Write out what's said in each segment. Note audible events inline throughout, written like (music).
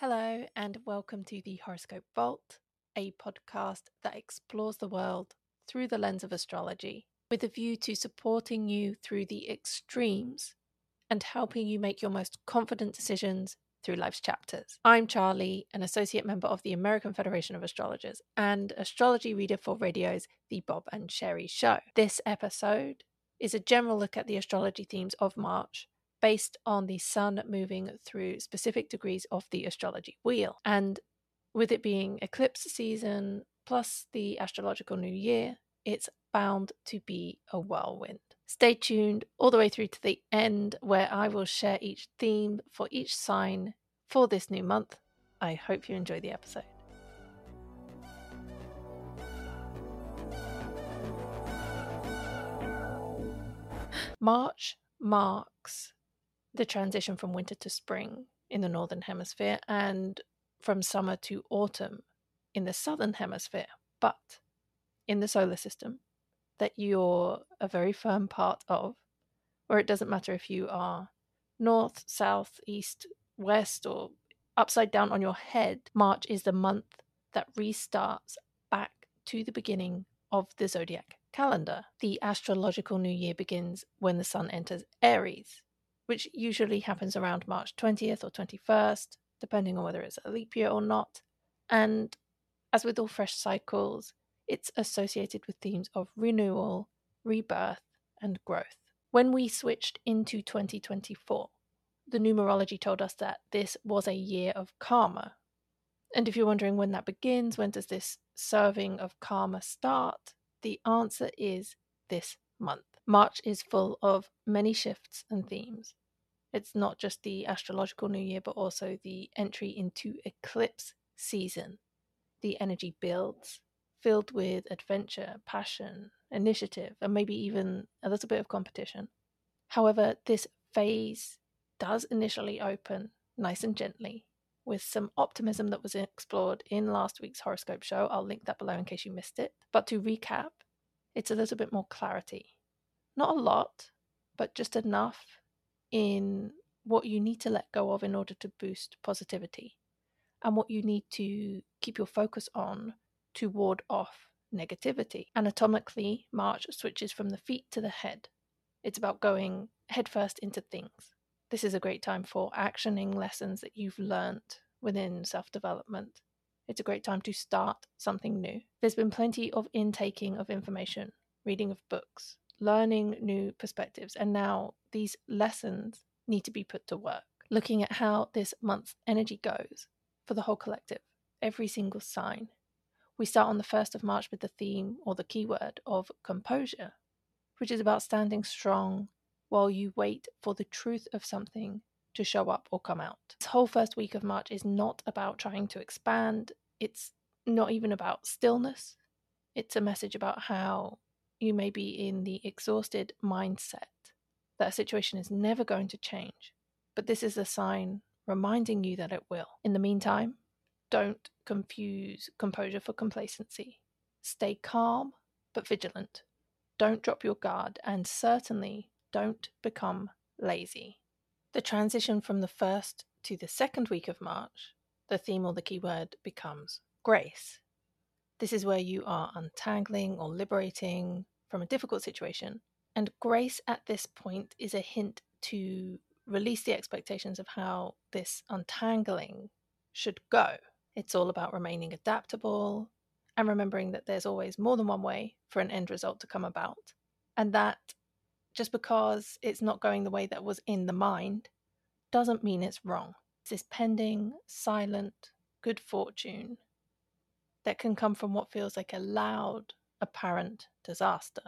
Hello, and welcome to the Horoscope Vault, a podcast that explores the world through the lens of astrology with a view to supporting you through the extremes and helping you make your most confident decisions through life's chapters. I'm Charlie, an associate member of the American Federation of Astrologers and astrology reader for radio's The Bob and Sherry Show. This episode is a general look at the astrology themes of March based on the sun moving through specific degrees of the astrology wheel. And with it being eclipse season plus the astrological new year, it's bound to be a whirlwind. Stay tuned all the way through to the end where I will share each theme for each sign for this new month. I hope you enjoy the episode. March marks the transition from winter to spring in the northern hemisphere and from summer to autumn in the southern hemisphere, but in the solar system that you're a very firm part of, where it doesn't matter if you are north, south, east, west, or upside down on your head, March is the month that restarts back to the beginning of the zodiac calendar. The astrological new year begins when the sun enters Aries, which usually happens around March 20th or 21st, depending on whether it's a leap year or not. And as with all fresh cycles, it's associated with themes of renewal, rebirth, and growth. When we switched into 2024, the numerology told us that this was a year of karma. And if you're wondering when that begins, when does this serving of karma start? The answer is this month. March is full of many shifts and themes. It's not just the astrological new year, but also the entry into eclipse season. The energy builds, filled with adventure, passion, initiative, and maybe even a little bit of competition. However, this phase does initially open nice and gently with some optimism that was explored in last week's horoscope show. I'll link that below in case you missed it. But to recap, it's a little bit more clarity not a lot, but just enough in what you need to let go of in order to boost positivity and what you need to keep your focus on to ward off negativity. Anatomically, March switches from the feet to the head. It's about going headfirst into things. This is a great time for actioning lessons that you've learnt within self development. It's a great time to start something new. There's been plenty of intaking of information, reading of books, learning new perspectives. And now these lessons need to be put to work. Looking at how this month's energy goes for the whole collective, every single sign. We start on the 1st of March with the theme or the keyword of composure, which is about standing strong while you wait for the truth of something to show up or come out. This whole first week of March is not about trying to expand, it's not even about stillness. It's a message about how you may be in the exhausted mindset that a situation is never going to change, but this is a sign reminding you that it will. In the meantime, don't confuse composure for complacency. Stay calm but vigilant. Don't drop your guard, and certainly don't become lazy. The transition from the first to the second week of March, the theme or the keyword becomes grace. This is where you are untangling or liberating from a difficult situation. And grace at this point is a hint to release the expectations of how this untangling should go. It's all about remaining adaptable and remembering that there's always more than one way for an end result to come about. And that just because it's not going the way that was in the mind doesn't mean it's wrong. It's this pending, silent, good fortune that can come from what feels like a loud, apparent disaster.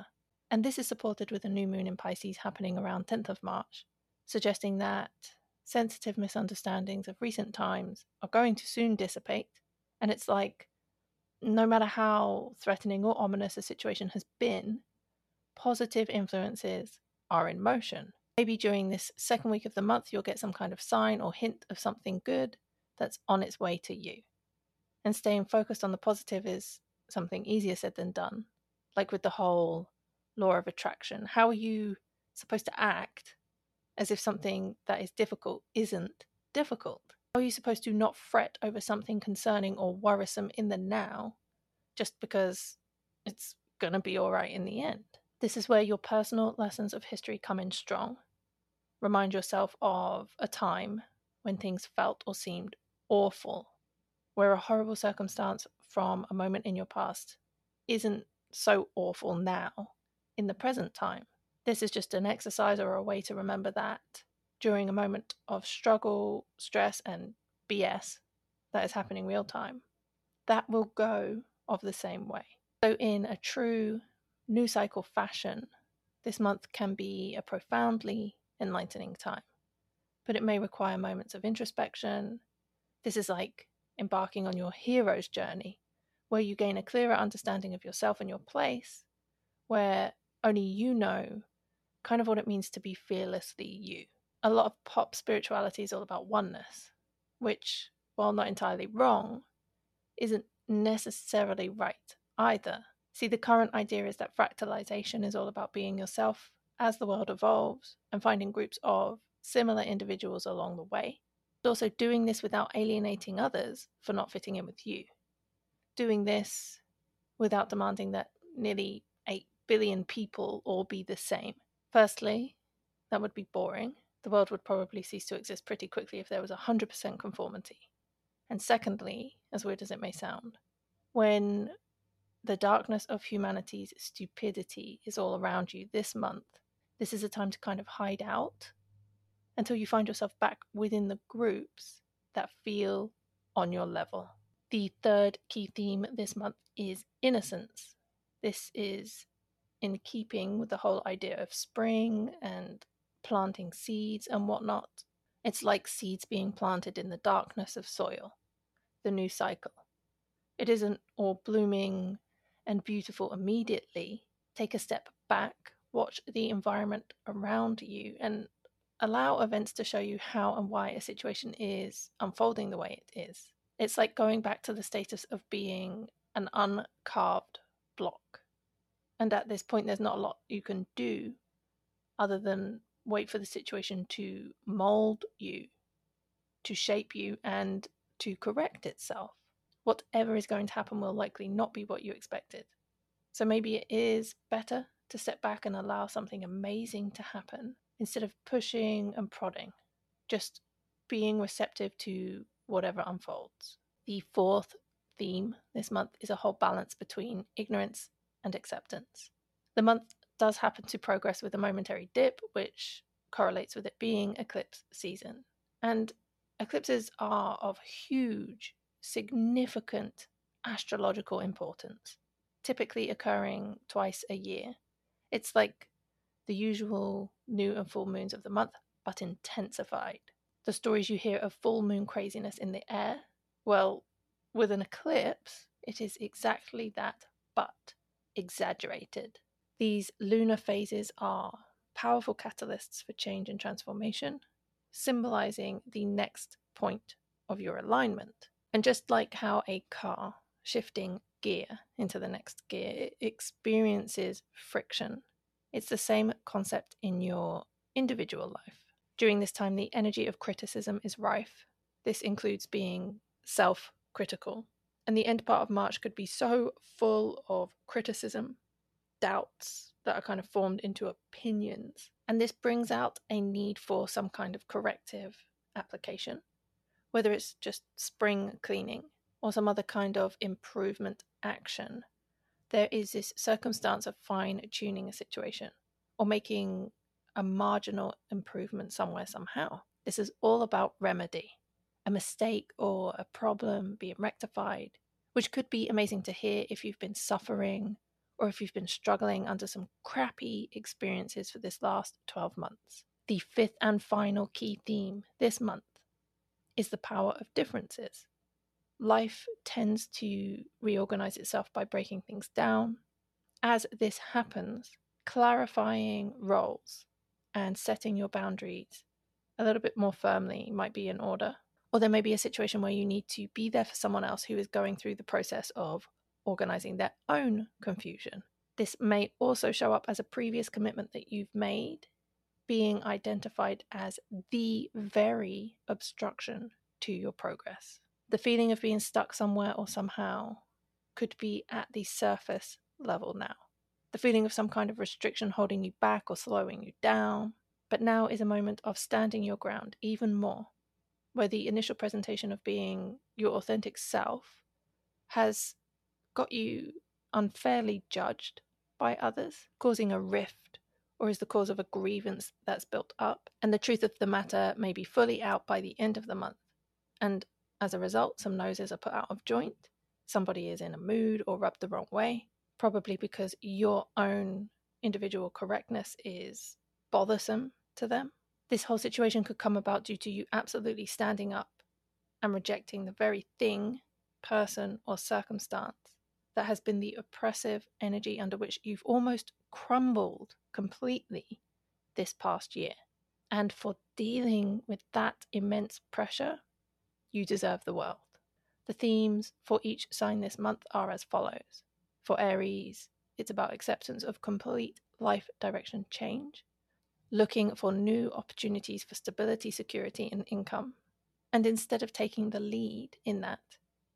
And this is supported with a new moon in Pisces happening around 10th of March, suggesting that sensitive misunderstandings of recent times are going to soon dissipate. And it's like, no matter how threatening or ominous a situation has been, positive influences are in motion. Maybe during this second week of the month, you'll get some kind of sign or hint of something good that's on its way to you. And staying focused on the positive is something easier said than done. Like with the whole law of attraction, how are you supposed to act as if something that is difficult isn't difficult? How are you supposed to not fret over something concerning or worrisome in the now just because it's going to be all right in the end? This is where your personal lessons of history come in strong. Remind yourself of a time when things felt or seemed awful, where a horrible circumstance from a moment in your past isn't so awful now in the present time. This is just an exercise or a way to remember that during a moment of struggle, stress, and BS that is happening real time, that will go of the same way. So, in a true new cycle fashion, this month can be a profoundly enlightening time, but it may require moments of introspection. This is like embarking on your hero's journey, where you gain a clearer understanding of yourself and your place, where only you know kind of what it means to be fearlessly you. A lot of pop spirituality is all about oneness, which, while not entirely wrong, isn't necessarily right either. See, the current idea is that fractalization is all about being yourself as the world evolves and finding groups of similar individuals along the way. But also doing this without alienating others for not fitting in with you. Doing this without demanding that nearly 8 billion people all be the same. Firstly, that would be boring. The world would probably cease to exist pretty quickly if there was 100% conformity. And secondly, as weird as it may sound, when the darkness of humanity's stupidity is all around you this month, this is a time to kind of hide out until you find yourself back within the groups that feel on your level. The third key theme this month is innocence. This is in keeping with the whole idea of spring and planting seeds and whatnot. It's like seeds being planted in the darkness of soil, the new cycle. It isn't all blooming and beautiful immediately. Take a step back, watch the environment around you, and allow events to show you how and why a situation is unfolding the way it is. It's like going back to the status of being an uncarved block. And at this point, there's not a lot you can do other than wait for the situation to mold you, to shape you, and to correct itself. Whatever is going to happen will likely not be what you expected. So maybe it is better to step back and allow something amazing to happen instead of pushing and prodding, just being receptive to whatever unfolds. The fourth theme this month is a whole balance between ignorance and acceptance. The month does happen to progress with a momentary dip, which correlates with it being eclipse season. And eclipses are of huge, significant astrological importance, typically occurring twice a year. It's like the usual new and full moons of the month, but intensified. The stories you hear of full moon craziness in the air, well, with an eclipse, it is exactly that, but exaggerated. These lunar phases are powerful catalysts for change and transformation, symbolizing the next point of your alignment. And just like how a car shifting gear into the next gear experiences friction, it's the same concept in your individual life. During this time, the energy of criticism is rife. This includes being self critical. And the end part of March could be so full of criticism doubts that are kind of formed into opinions. And this brings out a need for some kind of corrective application, whether it's just spring cleaning or some other kind of improvement action. There is this circumstance of fine tuning a situation or making a marginal improvement somewhere, somehow. This is all about remedy, a mistake or a problem being rectified, which could be amazing to hear if you've been suffering or if you've been struggling under some crappy experiences for this last 12 months. The fifth and final key theme this month is the power of differences. Life tends to reorganize itself by breaking things down. As this happens, clarifying roles and setting your boundaries a little bit more firmly might be in order. Or there may be a situation where you need to be there for someone else who is going through the process of organizing their own confusion. This may also show up as a previous commitment that you've made being identified as the very obstruction to your progress. The feeling of being stuck somewhere or somehow could be at the surface level now. The feeling of some kind of restriction holding you back or slowing you down. But now is a moment of standing your ground even more, where the initial presentation of being your authentic self has got you unfairly judged by others, causing a rift, or is the cause of a grievance that's built up, and the truth of the matter may be fully out by the end of the month. And as a result, some noses are put out of joint, somebody is in a mood or rubbed the wrong way, probably because your own individual correctness is bothersome to them. This whole situation could come about due to you absolutely standing up and rejecting the very thing, person, or circumstance that has been the oppressive energy under which you've almost crumbled completely this past year. And for dealing with that immense pressure, you deserve the world. The themes for each sign this month are as follows. For Aries, it's about acceptance of complete life direction change, looking for new opportunities for stability, security, and income. And instead of taking the lead in that,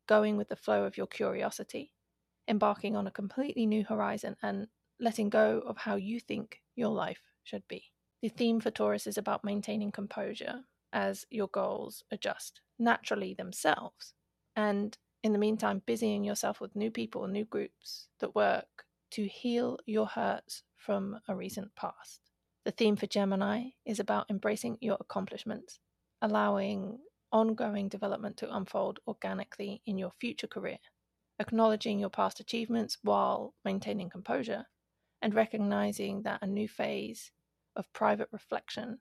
going with the flow of your curiosity, embarking on a completely new horizon and letting go of how you think your life should be. The theme for Taurus is about maintaining composure as your goals adjust naturally themselves. And in the meantime, busying yourself with new people, new groups that work to heal your hurts from a recent past. The theme for Gemini is about embracing your accomplishments, allowing ongoing development to unfold organically in your future career acknowledging your past achievements while maintaining composure, and recognizing that a new phase of private reflection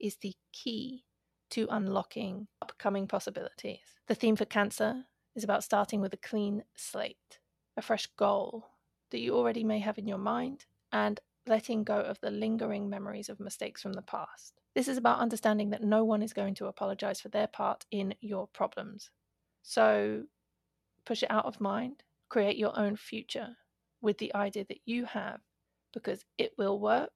is the key to unlocking upcoming possibilities. The theme for Cancer is about starting with a clean slate, a fresh goal that you already may have in your mind, and letting go of the lingering memories of mistakes from the past. This is about understanding that no one is going to apologize for their part in your problems. So push it out of mind, create your own future with the idea that you have because it will work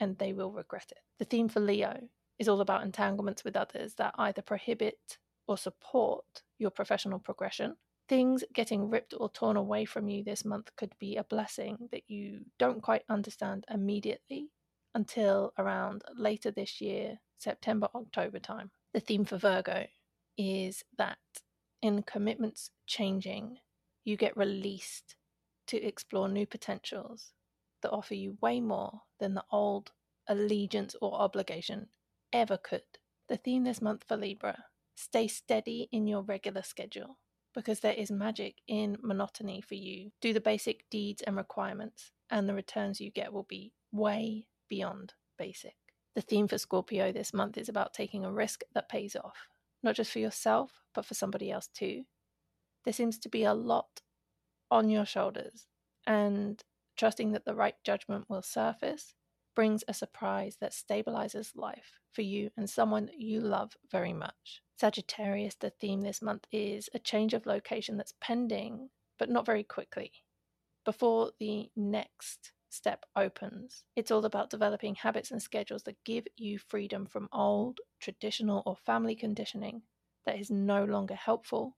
and they will regret it. The theme for Leo is all about entanglements with others that either prohibit or support your professional progression. Things getting ripped or torn away from you this month could be a blessing that you don't quite understand immediately until around later this year, September, October time. The theme for Virgo is that in commitments changing, you get released to explore new potentials that offer you way more than the old allegiance or obligation ever could. The theme this month for Libra stay steady in your regular schedule because there is magic in monotony for you. Do the basic deeds and requirements, and the returns you get will be way beyond basic. The theme for Scorpio this month is about taking a risk that pays off not just for yourself, but for somebody else too. There seems to be a lot on your shoulders, and trusting that the right judgment will surface brings a surprise that stabilizes life for you and someone you love very much. Sagittarius, the theme this month is a change of location that's pending, but not very quickly. Before the next step opens. It's all about developing habits and schedules that give you freedom from old, traditional, or family conditioning that is no longer helpful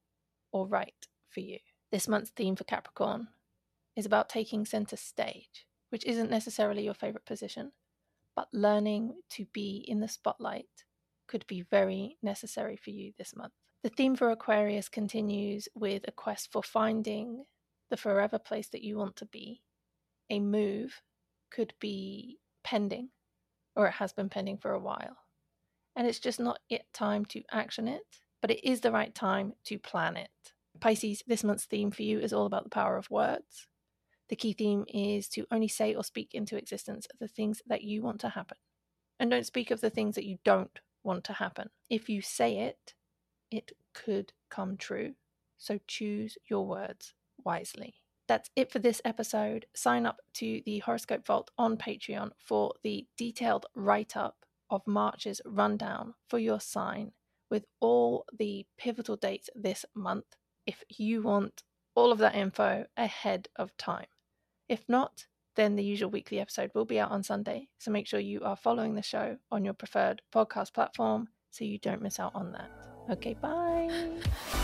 or right for you. This month's theme for Capricorn is about taking center stage, which isn't necessarily your favorite position, but learning to be in the spotlight could be very necessary for you this month. The theme for Aquarius continues with a quest for finding the forever place that you want to be a move could be pending or it has been pending for a while. And it's just not yet time to action it, but it is the right time to plan it. Pisces, this month's theme for you is all about the power of words. The key theme is to only say or speak into existence the things that you want to happen. And don't speak of the things that you don't want to happen. If you say it, it could come true. So choose your words wisely that's it for this episode. Sign up to the Horoscope Vault on Patreon for the detailed write up of March's rundown for your sign with all the pivotal dates this month if you want all of that info ahead of time. If not, then the usual weekly episode will be out on Sunday, so make sure you are following the show on your preferred podcast platform so you don't miss out on that. Okay, bye. (laughs)